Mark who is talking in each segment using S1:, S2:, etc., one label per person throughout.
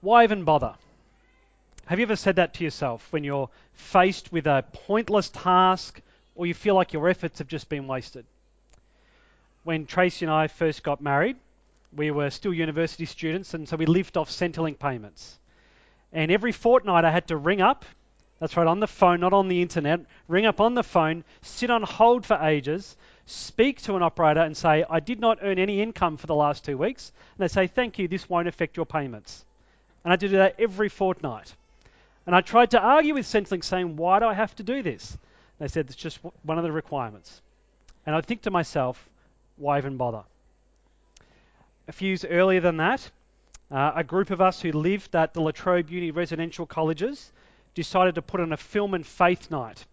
S1: Why even bother? Have you ever said that to yourself when you're faced with a pointless task or you feel like your efforts have just been wasted? When Tracy and I first got married, we were still university students, and so we lived off Centrelink payments. And every fortnight I had to ring up, that's right, on the phone, not on the internet, ring up on the phone, sit on hold for ages, speak to an operator and say, I did not earn any income for the last two weeks. And they say, Thank you, this won't affect your payments. And I do that every fortnight. And I tried to argue with Centrelink saying, Why do I have to do this? They said, It's just one of the requirements. And I'd think to myself, Why even bother? A few years earlier than that, uh, a group of us who lived at the La Trobe Uni residential colleges decided to put on a film and faith night.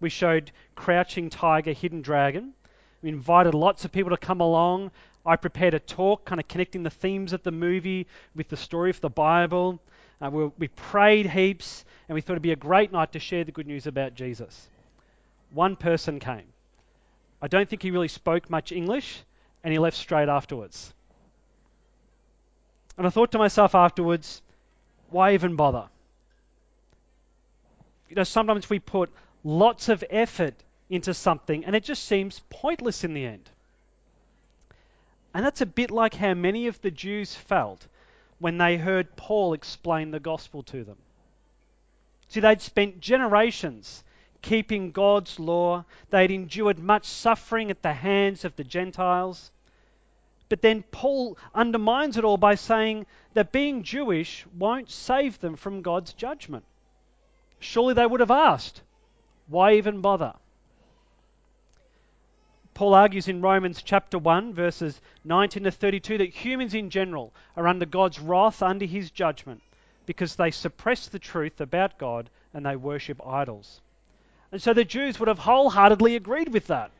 S1: We showed Crouching Tiger, Hidden Dragon. We invited lots of people to come along. I prepared a talk, kind of connecting the themes of the movie with the story of the Bible. Uh, we, we prayed heaps, and we thought it'd be a great night to share the good news about Jesus. One person came. I don't think he really spoke much English, and he left straight afterwards. And I thought to myself afterwards, why even bother? You know, sometimes we put lots of effort into something and it just seems pointless in the end. And that's a bit like how many of the Jews felt when they heard Paul explain the gospel to them. See, they'd spent generations keeping God's law, they'd endured much suffering at the hands of the Gentiles. But then Paul undermines it all by saying that being Jewish won't save them from God's judgment. Surely they would have asked, why even bother? Paul argues in Romans chapter 1, verses 19 to 32, that humans in general are under God's wrath, under his judgment, because they suppress the truth about God and they worship idols. And so the Jews would have wholeheartedly agreed with that.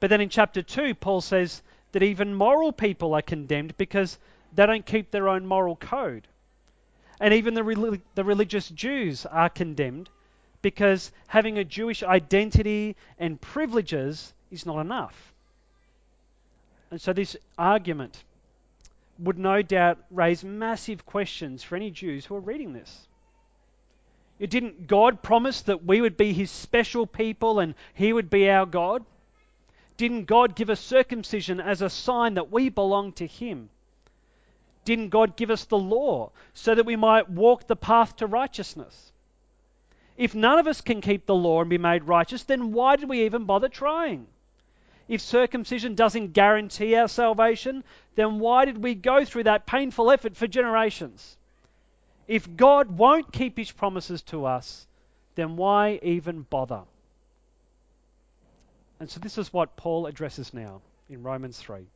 S1: But then in chapter 2, Paul says that even moral people are condemned because they don't keep their own moral code. And even the, the religious Jews are condemned because having a Jewish identity and privileges is not enough. And so this argument would no doubt raise massive questions for any Jews who are reading this. It Didn't God promise that we would be his special people and he would be our God? Didn't God give us circumcision as a sign that we belong to Him? Didn't God give us the law so that we might walk the path to righteousness? If none of us can keep the law and be made righteous, then why did we even bother trying? If circumcision doesn't guarantee our salvation, then why did we go through that painful effort for generations? If God won't keep his promises to us, then why even bother? And so this is what Paul addresses now in Romans 3.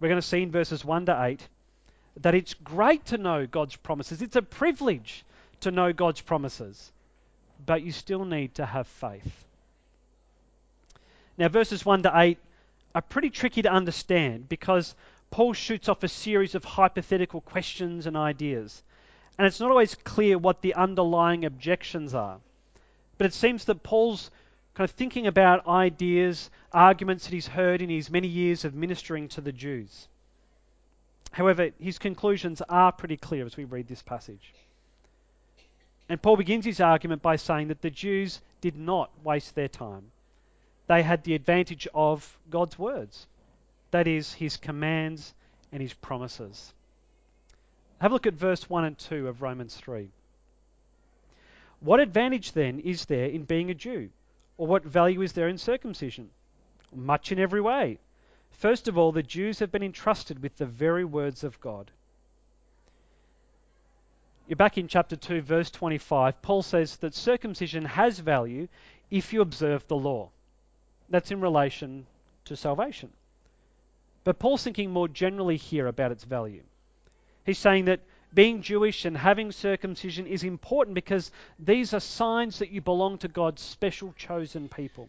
S1: We're going to see in verses 1 to 8 that it's great to know God's promises. It's a privilege to know God's promises, but you still need to have faith. Now, verses 1 to 8 are pretty tricky to understand because Paul shoots off a series of hypothetical questions and ideas, and it's not always clear what the underlying objections are. But it seems that Paul's kind of thinking about ideas, arguments that he's heard in his many years of ministering to the Jews. However, his conclusions are pretty clear as we read this passage. And Paul begins his argument by saying that the Jews did not waste their time. They had the advantage of God's words, that is, his commands and his promises. Have a look at verse 1 and 2 of Romans 3. What advantage then is there in being a Jew? Or what value is there in circumcision? Much in every way. First of all, the Jews have been entrusted with the very words of God. You're back in chapter 2, verse 25. Paul says that circumcision has value if you observe the law. That's in relation to salvation. But Paul's thinking more generally here about its value. He's saying that being Jewish and having circumcision is important because these are signs that you belong to God's special chosen people.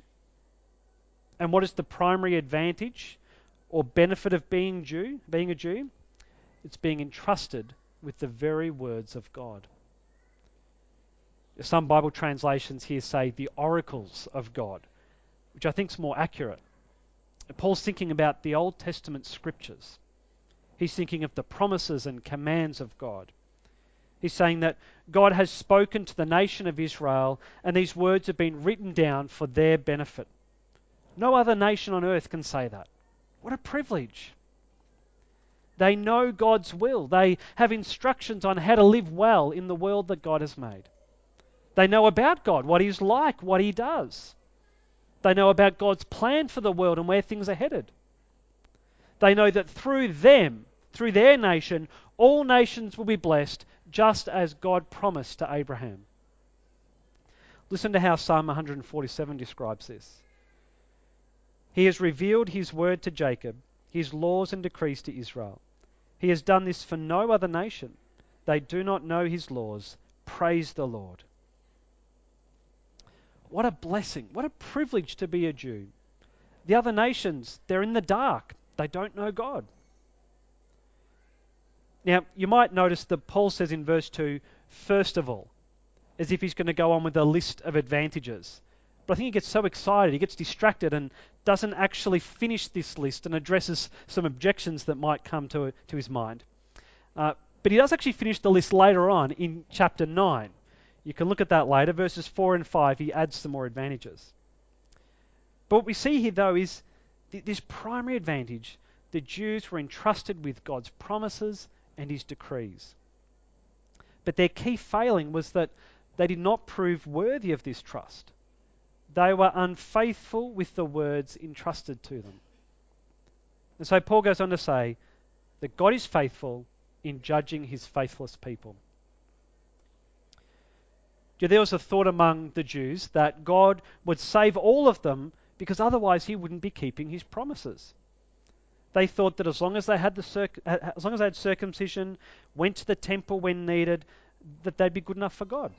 S1: And what is the primary advantage or benefit of being Jew, being a Jew? It's being entrusted with the very words of God. Some Bible translations here say the oracles of God, which I think is more accurate. Paul's thinking about the Old Testament scriptures. He's thinking of the promises and commands of God. He's saying that God has spoken to the nation of Israel, and these words have been written down for their benefit. No other nation on earth can say that. What a privilege. They know God's will. They have instructions on how to live well in the world that God has made. They know about God, what He's like, what He does. They know about God's plan for the world and where things are headed. They know that through them, through their nation, all nations will be blessed, just as God promised to Abraham. Listen to how Psalm 147 describes this. He has revealed his word to Jacob, his laws and decrees to Israel. He has done this for no other nation. They do not know his laws. Praise the Lord. What a blessing. What a privilege to be a Jew. The other nations, they're in the dark. They don't know God. Now, you might notice that Paul says in verse 2, first of all, as if he's going to go on with a list of advantages. But I think he gets so excited, he gets distracted and doesn't actually finish this list and addresses some objections that might come to, to his mind. Uh, but he does actually finish the list later on in chapter 9. You can look at that later. Verses 4 and 5, he adds some more advantages. But what we see here, though, is th- this primary advantage the Jews were entrusted with God's promises and his decrees. But their key failing was that they did not prove worthy of this trust. They were unfaithful with the words entrusted to them. And so Paul goes on to say that God is faithful in judging his faithless people. There was a thought among the Jews that God would save all of them because otherwise he wouldn't be keeping his promises. They thought that as long as they had the circ- as long as they had circumcision, went to the temple when needed, that they'd be good enough for God.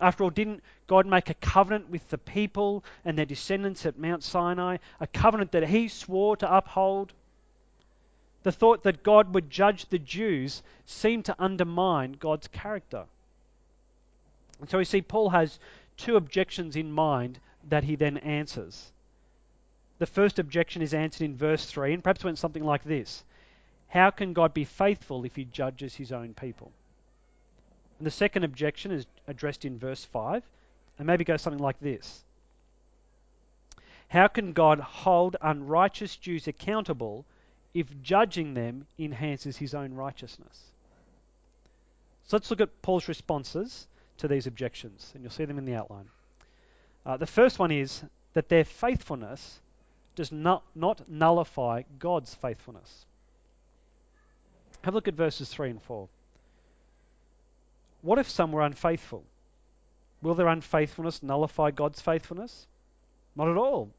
S1: After all, didn't God make a covenant with the people and their descendants at Mount Sinai? A covenant that He swore to uphold? The thought that God would judge the Jews seemed to undermine God's character. And so we see Paul has two objections in mind that he then answers. The first objection is answered in verse 3, and perhaps went something like this How can God be faithful if he judges his own people? And the second objection is addressed in verse 5 and maybe goes something like this How can God hold unrighteous Jews accountable if judging them enhances his own righteousness? So let's look at Paul's responses to these objections, and you'll see them in the outline. Uh, the first one is that their faithfulness does not, not nullify God's faithfulness. Have a look at verses 3 and 4. What if some were unfaithful? Will their unfaithfulness nullify God's faithfulness? Not at all.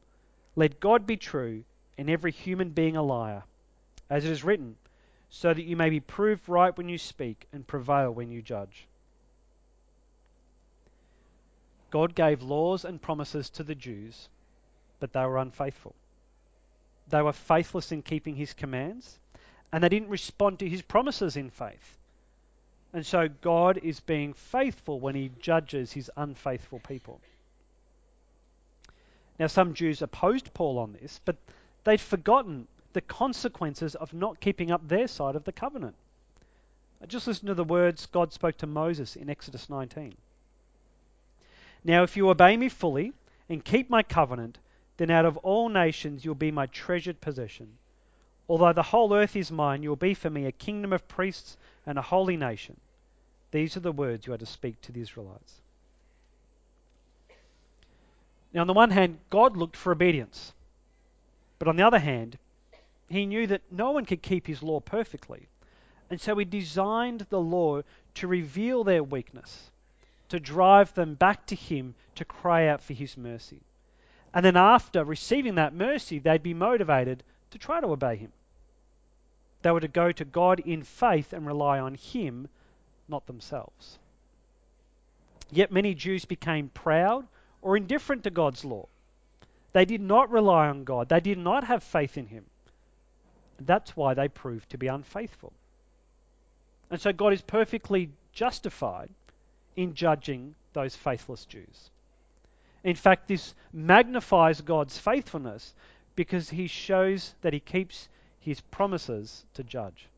S1: Let God be true and every human being a liar, as it is written, so that you may be proved right when you speak and prevail when you judge. God gave laws and promises to the Jews, but they were unfaithful. They were faithless in keeping his commands, and they didn't respond to his promises in faith. And so God is being faithful when he judges his unfaithful people. Now, some Jews opposed Paul on this, but they'd forgotten the consequences of not keeping up their side of the covenant. Just listen to the words God spoke to Moses in Exodus 19. Now, if you obey me fully and keep my covenant, then out of all nations you'll be my treasured possession. Although the whole earth is mine, you will be for me a kingdom of priests and a holy nation. These are the words you are to speak to the Israelites. Now, on the one hand, God looked for obedience. But on the other hand, he knew that no one could keep his law perfectly. And so he designed the law to reveal their weakness, to drive them back to him to cry out for his mercy. And then after receiving that mercy, they'd be motivated to try to obey him. They were to go to God in faith and rely on him, not themselves. Yet many Jews became proud or indifferent to God's law. They did not rely on God, they did not have faith in him. That's why they proved to be unfaithful. And so God is perfectly justified in judging those faithless Jews. In fact, this magnifies God's faithfulness because he shows that he keeps his promises to judge.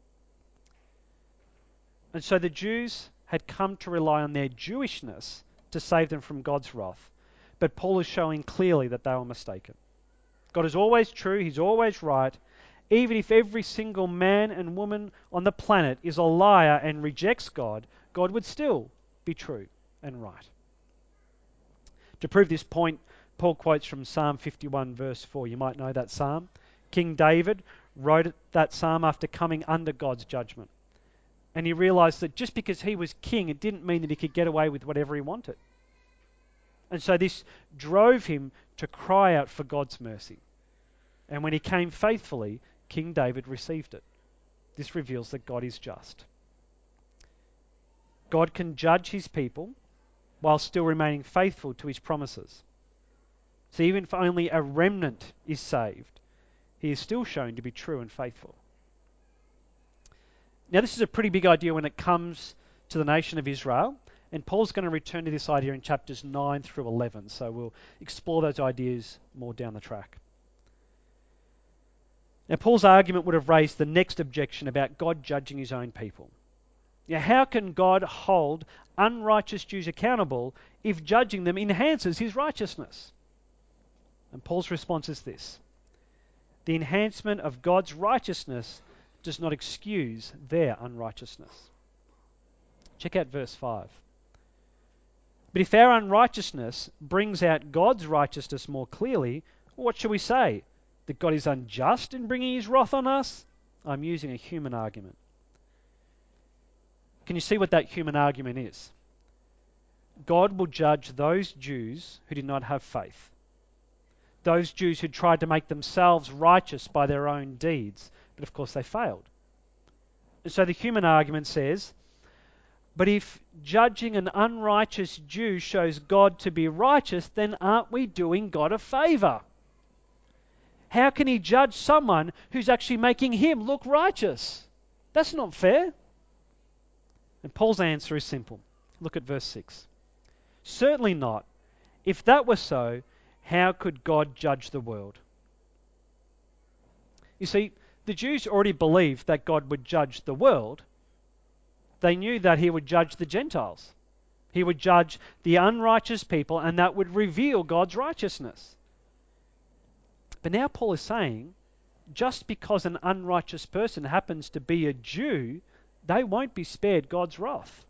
S1: And so the Jews had come to rely on their Jewishness to save them from God's wrath. But Paul is showing clearly that they were mistaken. God is always true, He's always right. Even if every single man and woman on the planet is a liar and rejects God, God would still be true and right. To prove this point, Paul quotes from Psalm 51, verse 4. You might know that psalm. King David wrote that psalm after coming under God's judgment. And he realized that just because he was king, it didn't mean that he could get away with whatever he wanted. And so this drove him to cry out for God's mercy. And when he came faithfully, King David received it. This reveals that God is just. God can judge his people while still remaining faithful to his promises. So even if only a remnant is saved, he is still shown to be true and faithful. Now, this is a pretty big idea when it comes to the nation of Israel, and Paul's going to return to this idea in chapters 9 through 11, so we'll explore those ideas more down the track. Now, Paul's argument would have raised the next objection about God judging his own people. Now, how can God hold unrighteous Jews accountable if judging them enhances his righteousness? And Paul's response is this The enhancement of God's righteousness does not excuse their unrighteousness. Check out verse 5. But if our unrighteousness brings out God's righteousness more clearly, what shall we say? That God is unjust in bringing his wrath on us? I'm using a human argument. Can you see what that human argument is? God will judge those Jews who did not have faith. Those Jews who tried to make themselves righteous by their own deeds, but of course they failed. And so the human argument says, but if judging an unrighteous Jew shows God to be righteous, then aren't we doing God a favor? How can he judge someone who's actually making him look righteous? That's not fair. And Paul's answer is simple. Look at verse 6. Certainly not. If that were so, how could God judge the world? You see, the Jews already believed that God would judge the world. They knew that he would judge the Gentiles. He would judge the unrighteous people, and that would reveal God's righteousness. But now Paul is saying just because an unrighteous person happens to be a Jew they won't be spared God's wrath.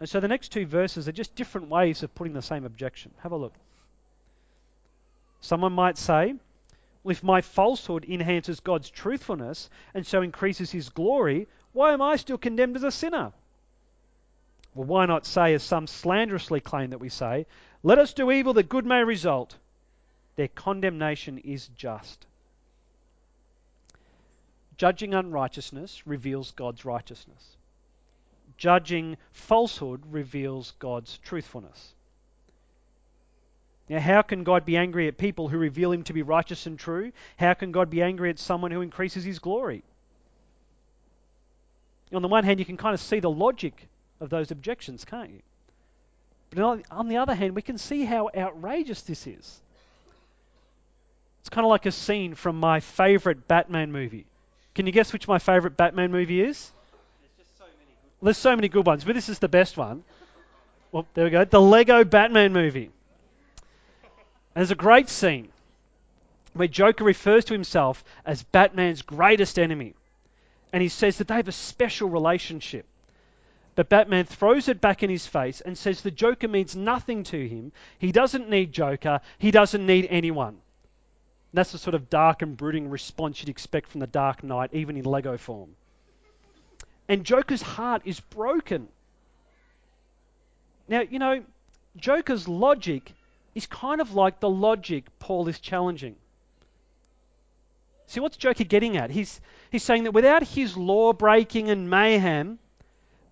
S1: And so the next two verses are just different ways of putting the same objection. Have a look. Someone might say, well, if my falsehood enhances God's truthfulness and so increases his glory, why am I still condemned as a sinner? Well, why not say, as some slanderously claim that we say, let us do evil that good may result? Their condemnation is just. Judging unrighteousness reveals God's righteousness. Judging falsehood reveals God's truthfulness. Now, how can God be angry at people who reveal him to be righteous and true? How can God be angry at someone who increases his glory? On the one hand, you can kind of see the logic of those objections, can't you? But on the other hand, we can see how outrageous this is. It's kind of like a scene from my favorite Batman movie. Can you guess which my favourite Batman movie is? There's, so many good ones, but this is the best one. Well, there we go. The Lego Batman movie. And there's a great scene where Joker refers to himself as Batman's greatest enemy. And he says that they have a special relationship. But Batman throws it back in his face and says the Joker means nothing to him. He doesn't need Joker. He doesn't need anyone. That's the sort of dark and brooding response you'd expect from the Dark Knight, even in Lego form. And Joker's heart is broken. Now, you know, Joker's logic is kind of like the logic Paul is challenging. See, what's Joker getting at? He's, he's saying that without his law breaking and mayhem,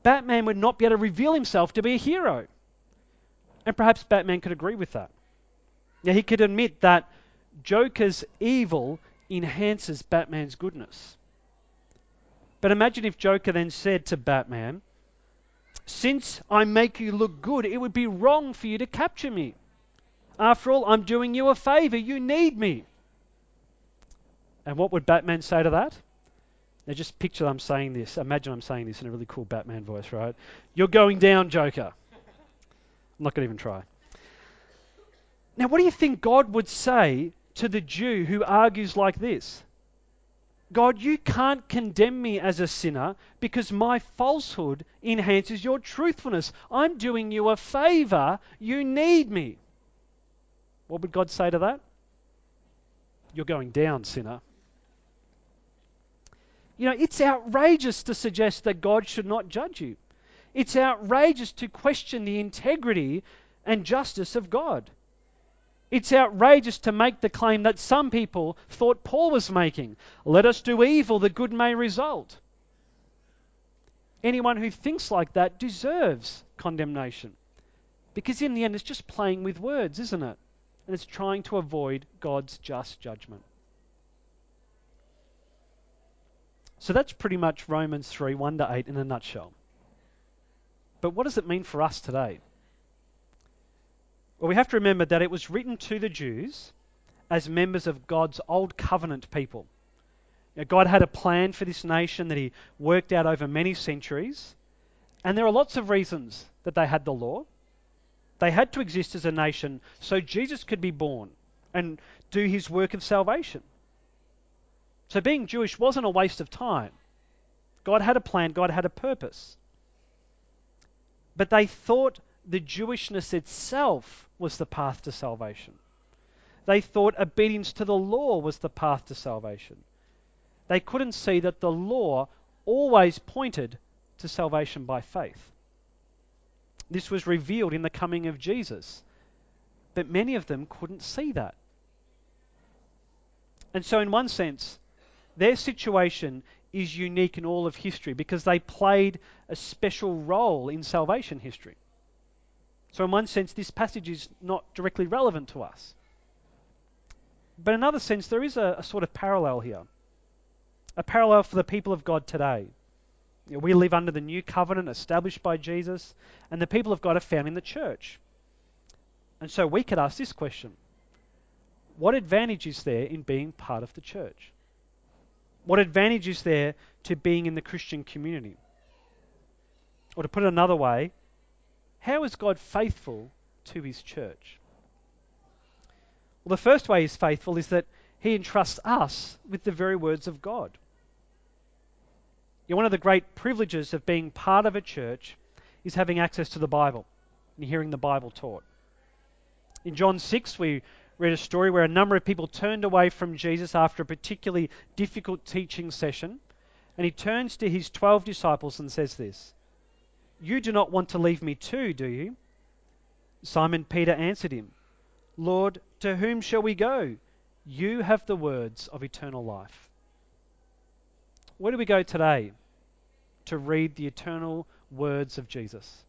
S1: Batman would not be able to reveal himself to be a hero. And perhaps Batman could agree with that. Now, he could admit that Joker's evil enhances Batman's goodness. But imagine if Joker then said to Batman, Since I make you look good, it would be wrong for you to capture me. After all, I'm doing you a favor. You need me. And what would Batman say to that? Now just picture I'm saying this. Imagine I'm saying this in a really cool Batman voice, right? You're going down, Joker. I'm not going to even try. Now, what do you think God would say to the Jew who argues like this? God, you can't condemn me as a sinner because my falsehood enhances your truthfulness. I'm doing you a favor. You need me. What would God say to that? You're going down, sinner. You know, it's outrageous to suggest that God should not judge you. It's outrageous to question the integrity and justice of God. It's outrageous to make the claim that some people thought Paul was making. Let us do evil that good may result. Anyone who thinks like that deserves condemnation. Because in the end, it's just playing with words, isn't it? And it's trying to avoid God's just judgment. So that's pretty much Romans 3 1 to 8 in a nutshell. But what does it mean for us today? Well, we have to remember that it was written to the Jews as members of God's old covenant people. Know, God had a plan for this nation that He worked out over many centuries, and there are lots of reasons that they had the law. They had to exist as a nation so Jesus could be born and do His work of salvation. So being Jewish wasn't a waste of time. God had a plan, God had a purpose. But they thought the Jewishness itself was the path to salvation. They thought obedience to the law was the path to salvation. They couldn't see that the law always pointed to salvation by faith. This was revealed in the coming of Jesus. But many of them couldn't see that. And so, in one sense, their situation is unique in all of history because they played a special role in salvation history. So, in one sense, this passage is not directly relevant to us. But in another sense, there is a, a sort of parallel here. A parallel for the people of God today. You know, we live under the new covenant established by Jesus, and the people of God are found in the church. And so we could ask this question What advantage is there in being part of the church? What advantage is there to being in the Christian community? Or to put it another way, how is God faithful to his church? Well, the first way he's faithful is that he entrusts us with the very words of God. You know, one of the great privileges of being part of a church is having access to the Bible and hearing the Bible taught. In John 6, we read a story where a number of people turned away from Jesus after a particularly difficult teaching session. And he turns to his 12 disciples and says this You do not want to leave me too, do you? Simon Peter answered him, Lord, to whom shall we go? You have the words of eternal life. Where do we go today to read the eternal words of Jesus?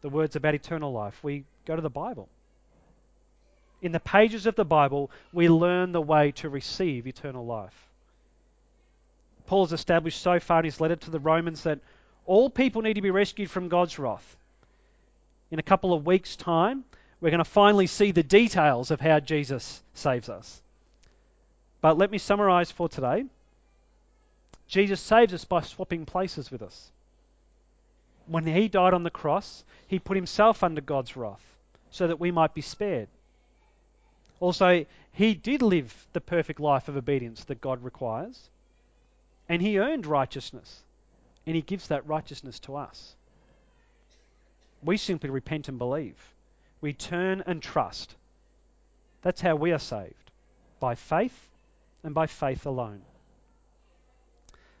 S1: The words about eternal life. We go to the Bible. In the pages of the Bible, we learn the way to receive eternal life. Paul has established so far in his letter to the Romans that all people need to be rescued from God's wrath. In a couple of weeks' time, we're going to finally see the details of how Jesus saves us. But let me summarize for today. Jesus saves us by swapping places with us. When he died on the cross, he put himself under God's wrath so that we might be spared. Also, he did live the perfect life of obedience that God requires, and he earned righteousness, and he gives that righteousness to us. We simply repent and believe. We turn and trust. That's how we are saved by faith and by faith alone.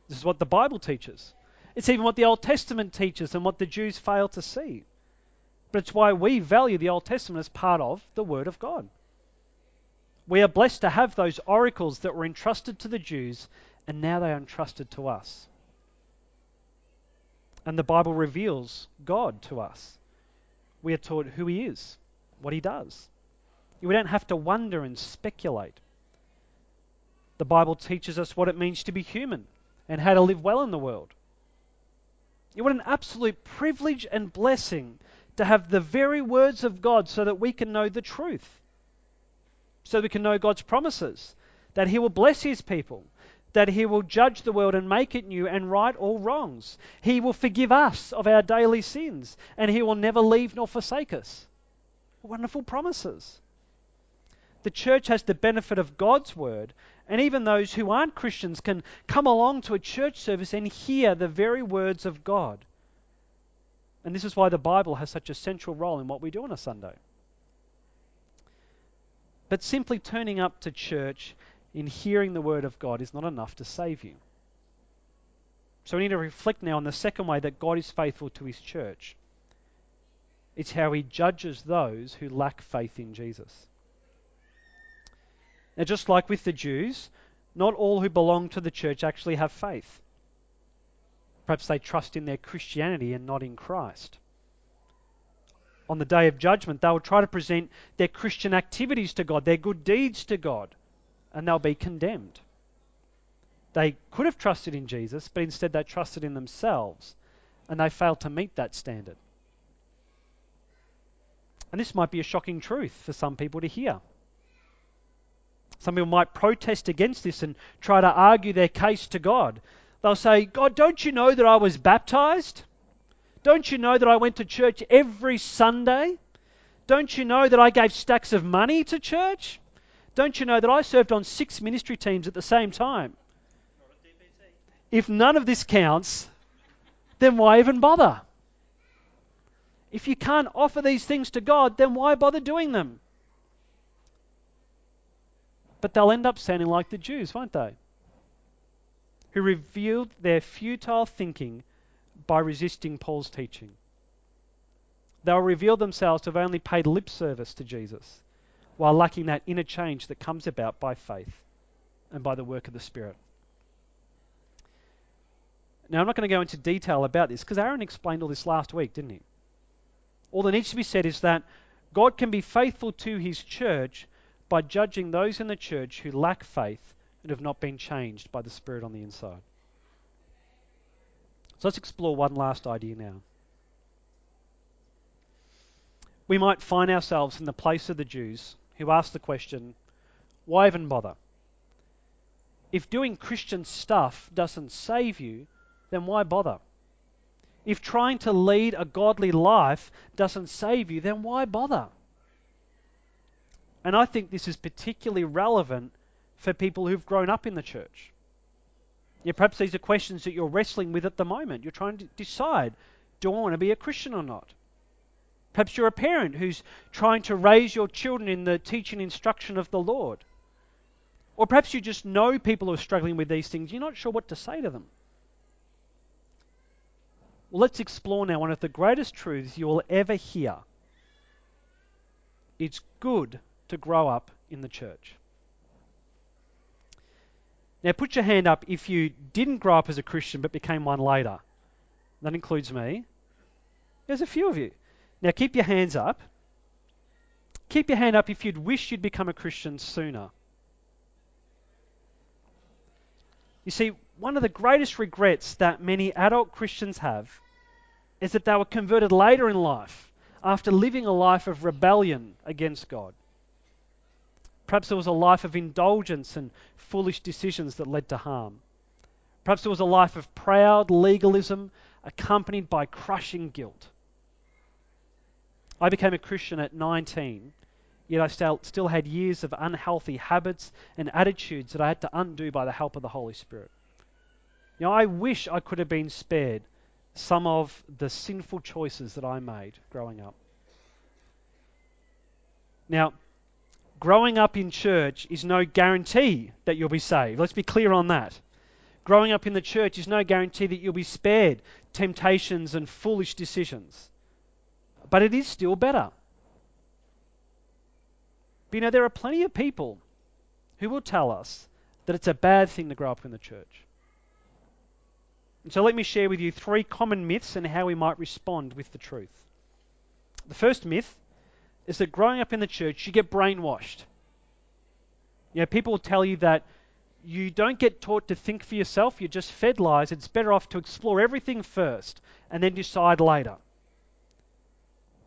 S1: This is what the Bible teaches. It's even what the Old Testament teaches and what the Jews fail to see. But it's why we value the Old Testament as part of the Word of God. We are blessed to have those oracles that were entrusted to the Jews, and now they are entrusted to us. And the Bible reveals God to us. We are taught who He is, what He does. We don't have to wonder and speculate. The Bible teaches us what it means to be human and how to live well in the world. What an absolute privilege and blessing to have the very words of God so that we can know the truth so we can know God's promises, that He will bless His people, that He will judge the world and make it new and right all wrongs. He will forgive us of our daily sins, and He will never leave nor forsake us. Wonderful promises. The church has the benefit of God's word, and even those who aren't Christians can come along to a church service and hear the very words of God. And this is why the Bible has such a central role in what we do on a Sunday. But simply turning up to church in hearing the word of God is not enough to save you. So we need to reflect now on the second way that God is faithful to his church. It's how he judges those who lack faith in Jesus. Now, just like with the Jews, not all who belong to the church actually have faith. Perhaps they trust in their Christianity and not in Christ. On the day of judgment, they will try to present their Christian activities to God, their good deeds to God, and they'll be condemned. They could have trusted in Jesus, but instead they trusted in themselves, and they failed to meet that standard. And this might be a shocking truth for some people to hear. Some people might protest against this and try to argue their case to God. They'll say, God, don't you know that I was baptized? Don't you know that I went to church every Sunday? Don't you know that I gave stacks of money to church? Don't you know that I served on six ministry teams at the same time? If none of this counts, then why even bother? If you can't offer these things to God, then why bother doing them? But they'll end up sounding like the Jews, won't they? Who revealed their futile thinking by resisting Paul's teaching. They'll reveal themselves to have only paid lip service to Jesus while lacking that inner change that comes about by faith and by the work of the Spirit. Now, I'm not going to go into detail about this because Aaron explained all this last week, didn't he? All that needs to be said is that God can be faithful to his church by judging those in the church who lack faith and have not been changed by the Spirit on the inside. So let's explore one last idea now. We might find ourselves in the place of the Jews who ask the question, why even bother? If doing Christian stuff doesn't save you, then why bother? If trying to lead a godly life doesn't save you, then why bother? And I think this is particularly relevant for people who've grown up in the church. Yeah, perhaps these are questions that you're wrestling with at the moment. You're trying to decide do I want to be a Christian or not? Perhaps you're a parent who's trying to raise your children in the teaching instruction of the Lord. Or perhaps you just know people who are struggling with these things. You're not sure what to say to them. Well, let's explore now one of the greatest truths you will ever hear. It's good to grow up in the church. Now, put your hand up if you didn't grow up as a Christian but became one later. That includes me. There's a few of you. Now, keep your hands up. Keep your hand up if you'd wish you'd become a Christian sooner. You see, one of the greatest regrets that many adult Christians have is that they were converted later in life after living a life of rebellion against God. Perhaps there was a life of indulgence and foolish decisions that led to harm. Perhaps there was a life of proud legalism accompanied by crushing guilt. I became a Christian at 19, yet I still, still had years of unhealthy habits and attitudes that I had to undo by the help of the Holy Spirit. Know, I wish I could have been spared some of the sinful choices that I made growing up. Now, growing up in church is no guarantee that you'll be saved. Let's be clear on that. Growing up in the church is no guarantee that you'll be spared temptations and foolish decisions. But it is still better. But you know, there are plenty of people who will tell us that it's a bad thing to grow up in the church. And so let me share with you three common myths and how we might respond with the truth. The first myth is that growing up in the church, you get brainwashed. You know, people will tell you that you don't get taught to think for yourself, you're just fed lies. It's better off to explore everything first and then decide later.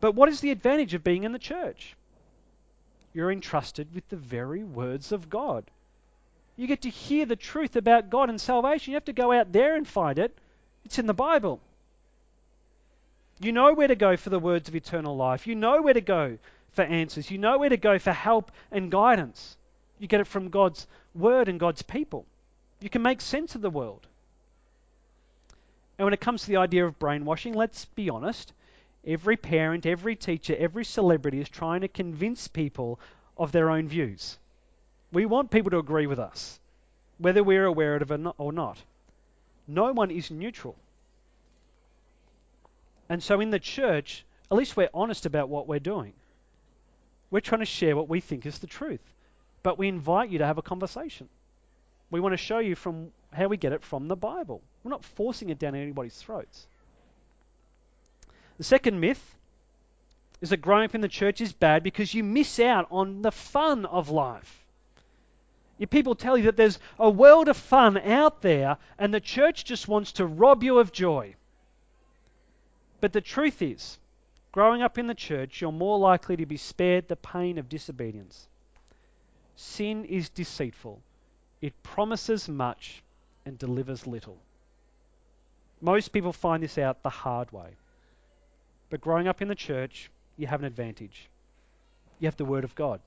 S1: But what is the advantage of being in the church? You're entrusted with the very words of God. You get to hear the truth about God and salvation. You have to go out there and find it. It's in the Bible. You know where to go for the words of eternal life. You know where to go for answers. You know where to go for help and guidance. You get it from God's word and God's people. You can make sense of the world. And when it comes to the idea of brainwashing, let's be honest. Every parent, every teacher, every celebrity is trying to convince people of their own views. We want people to agree with us, whether we're aware of it or not. No one is neutral. And so in the church, at least we're honest about what we're doing. We're trying to share what we think is the truth. But we invite you to have a conversation. We want to show you from how we get it from the Bible. We're not forcing it down anybody's throats. The second myth is that growing up in the church is bad because you miss out on the fun of life. Your people tell you that there's a world of fun out there and the church just wants to rob you of joy. But the truth is, growing up in the church, you're more likely to be spared the pain of disobedience. Sin is deceitful, it promises much and delivers little. Most people find this out the hard way. But growing up in the church, you have an advantage. You have the Word of God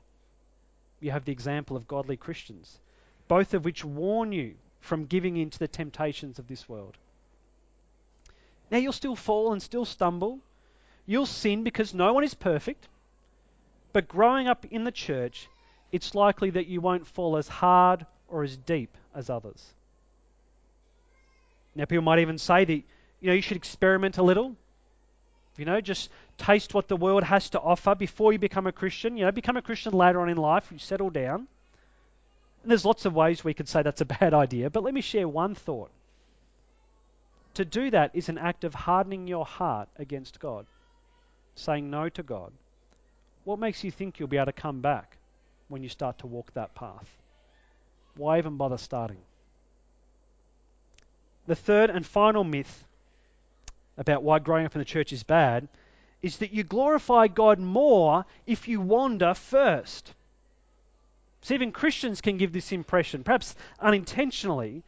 S1: you have the example of godly Christians, both of which warn you from giving in to the temptations of this world. Now, you'll still fall and still stumble. You'll sin because no one is perfect. But growing up in the church, it's likely that you won't fall as hard or as deep as others. Now, people might even say that you know you should experiment a little. You know, just taste what the world has to offer before you become a Christian. You know, become a Christian later on in life, you settle down. And there's lots of ways we could say that's a bad idea, but let me share one thought. To do that is an act of hardening your heart against God, saying no to God. What makes you think you'll be able to come back when you start to walk that path? Why even bother starting? The third and final myth about why growing up in the church is bad is that you glorify God more if you wander first. So even Christians can give this impression, perhaps unintentionally.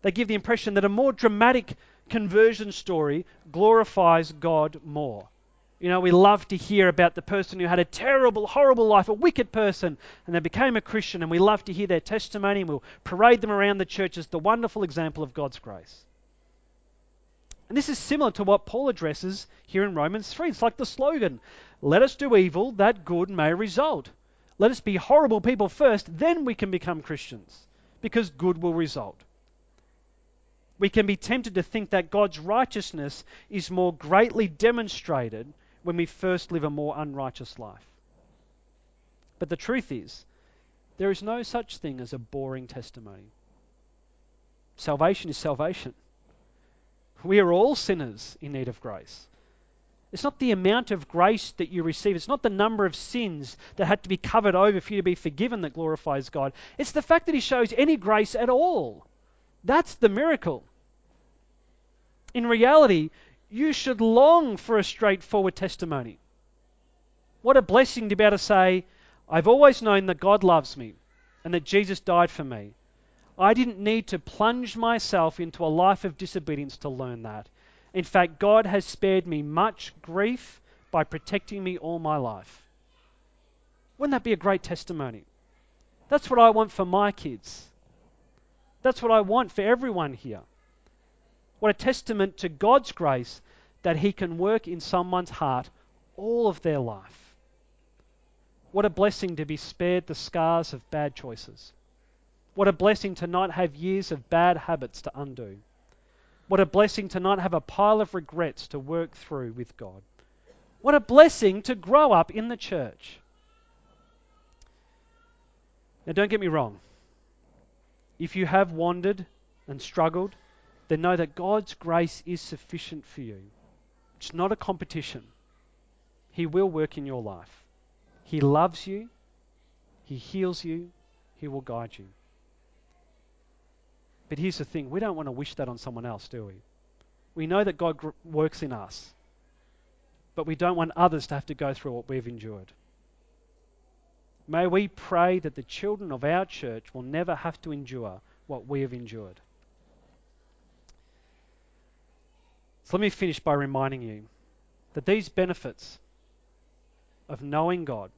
S1: They give the impression that a more dramatic conversion story glorifies God more. You know, we love to hear about the person who had a terrible, horrible life, a wicked person, and they became a Christian, and we love to hear their testimony, and we'll parade them around the church as the wonderful example of God's grace. And this is similar to what Paul addresses here in Romans 3. It's like the slogan let us do evil that good may result. Let us be horrible people first, then we can become Christians, because good will result. We can be tempted to think that God's righteousness is more greatly demonstrated when we first live a more unrighteous life. But the truth is, there is no such thing as a boring testimony. Salvation is salvation. We are all sinners in need of grace. It's not the amount of grace that you receive, it's not the number of sins that had to be covered over for you to be forgiven that glorifies God. It's the fact that He shows any grace at all. That's the miracle. In reality, you should long for a straightforward testimony. What a blessing to be able to say, I've always known that God loves me and that Jesus died for me. I didn't need to plunge myself into a life of disobedience to learn that. In fact, God has spared me much grief by protecting me all my life. Wouldn't that be a great testimony? That's what I want for my kids. That's what I want for everyone here. What a testament to God's grace that He can work in someone's heart all of their life. What a blessing to be spared the scars of bad choices. What a blessing to not have years of bad habits to undo. What a blessing to not have a pile of regrets to work through with God. What a blessing to grow up in the church. Now, don't get me wrong. If you have wandered and struggled, then know that God's grace is sufficient for you. It's not a competition. He will work in your life. He loves you, He heals you, He will guide you. But here's the thing we don't want to wish that on someone else, do we? We know that God gr- works in us, but we don't want others to have to go through what we've endured. May we pray that the children of our church will never have to endure what we have endured. So let me finish by reminding you that these benefits of knowing God,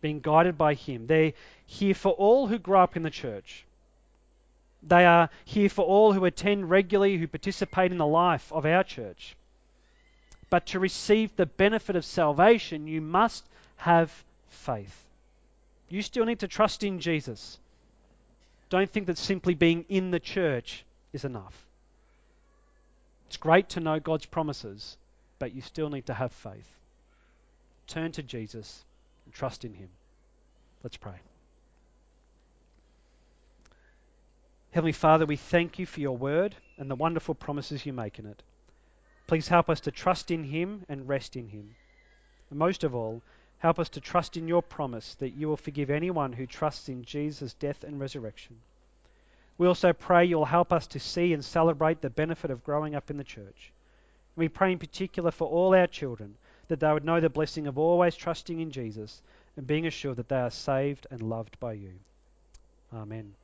S1: being guided by Him, they're here for all who grow up in the church. They are here for all who attend regularly, who participate in the life of our church. But to receive the benefit of salvation, you must have faith. You still need to trust in Jesus. Don't think that simply being in the church is enough. It's great to know God's promises, but you still need to have faith. Turn to Jesus and trust in Him. Let's pray. Heavenly Father, we thank you for your word and the wonderful promises you make in it. Please help us to trust in Him and rest in Him. And most of all, Help us to trust in your promise that you will forgive anyone who trusts in Jesus' death and resurrection. We also pray you'll help us to see and celebrate the benefit of growing up in the church. We pray in particular for all our children that they would know the blessing of always trusting in Jesus and being assured that they are saved and loved by you. Amen.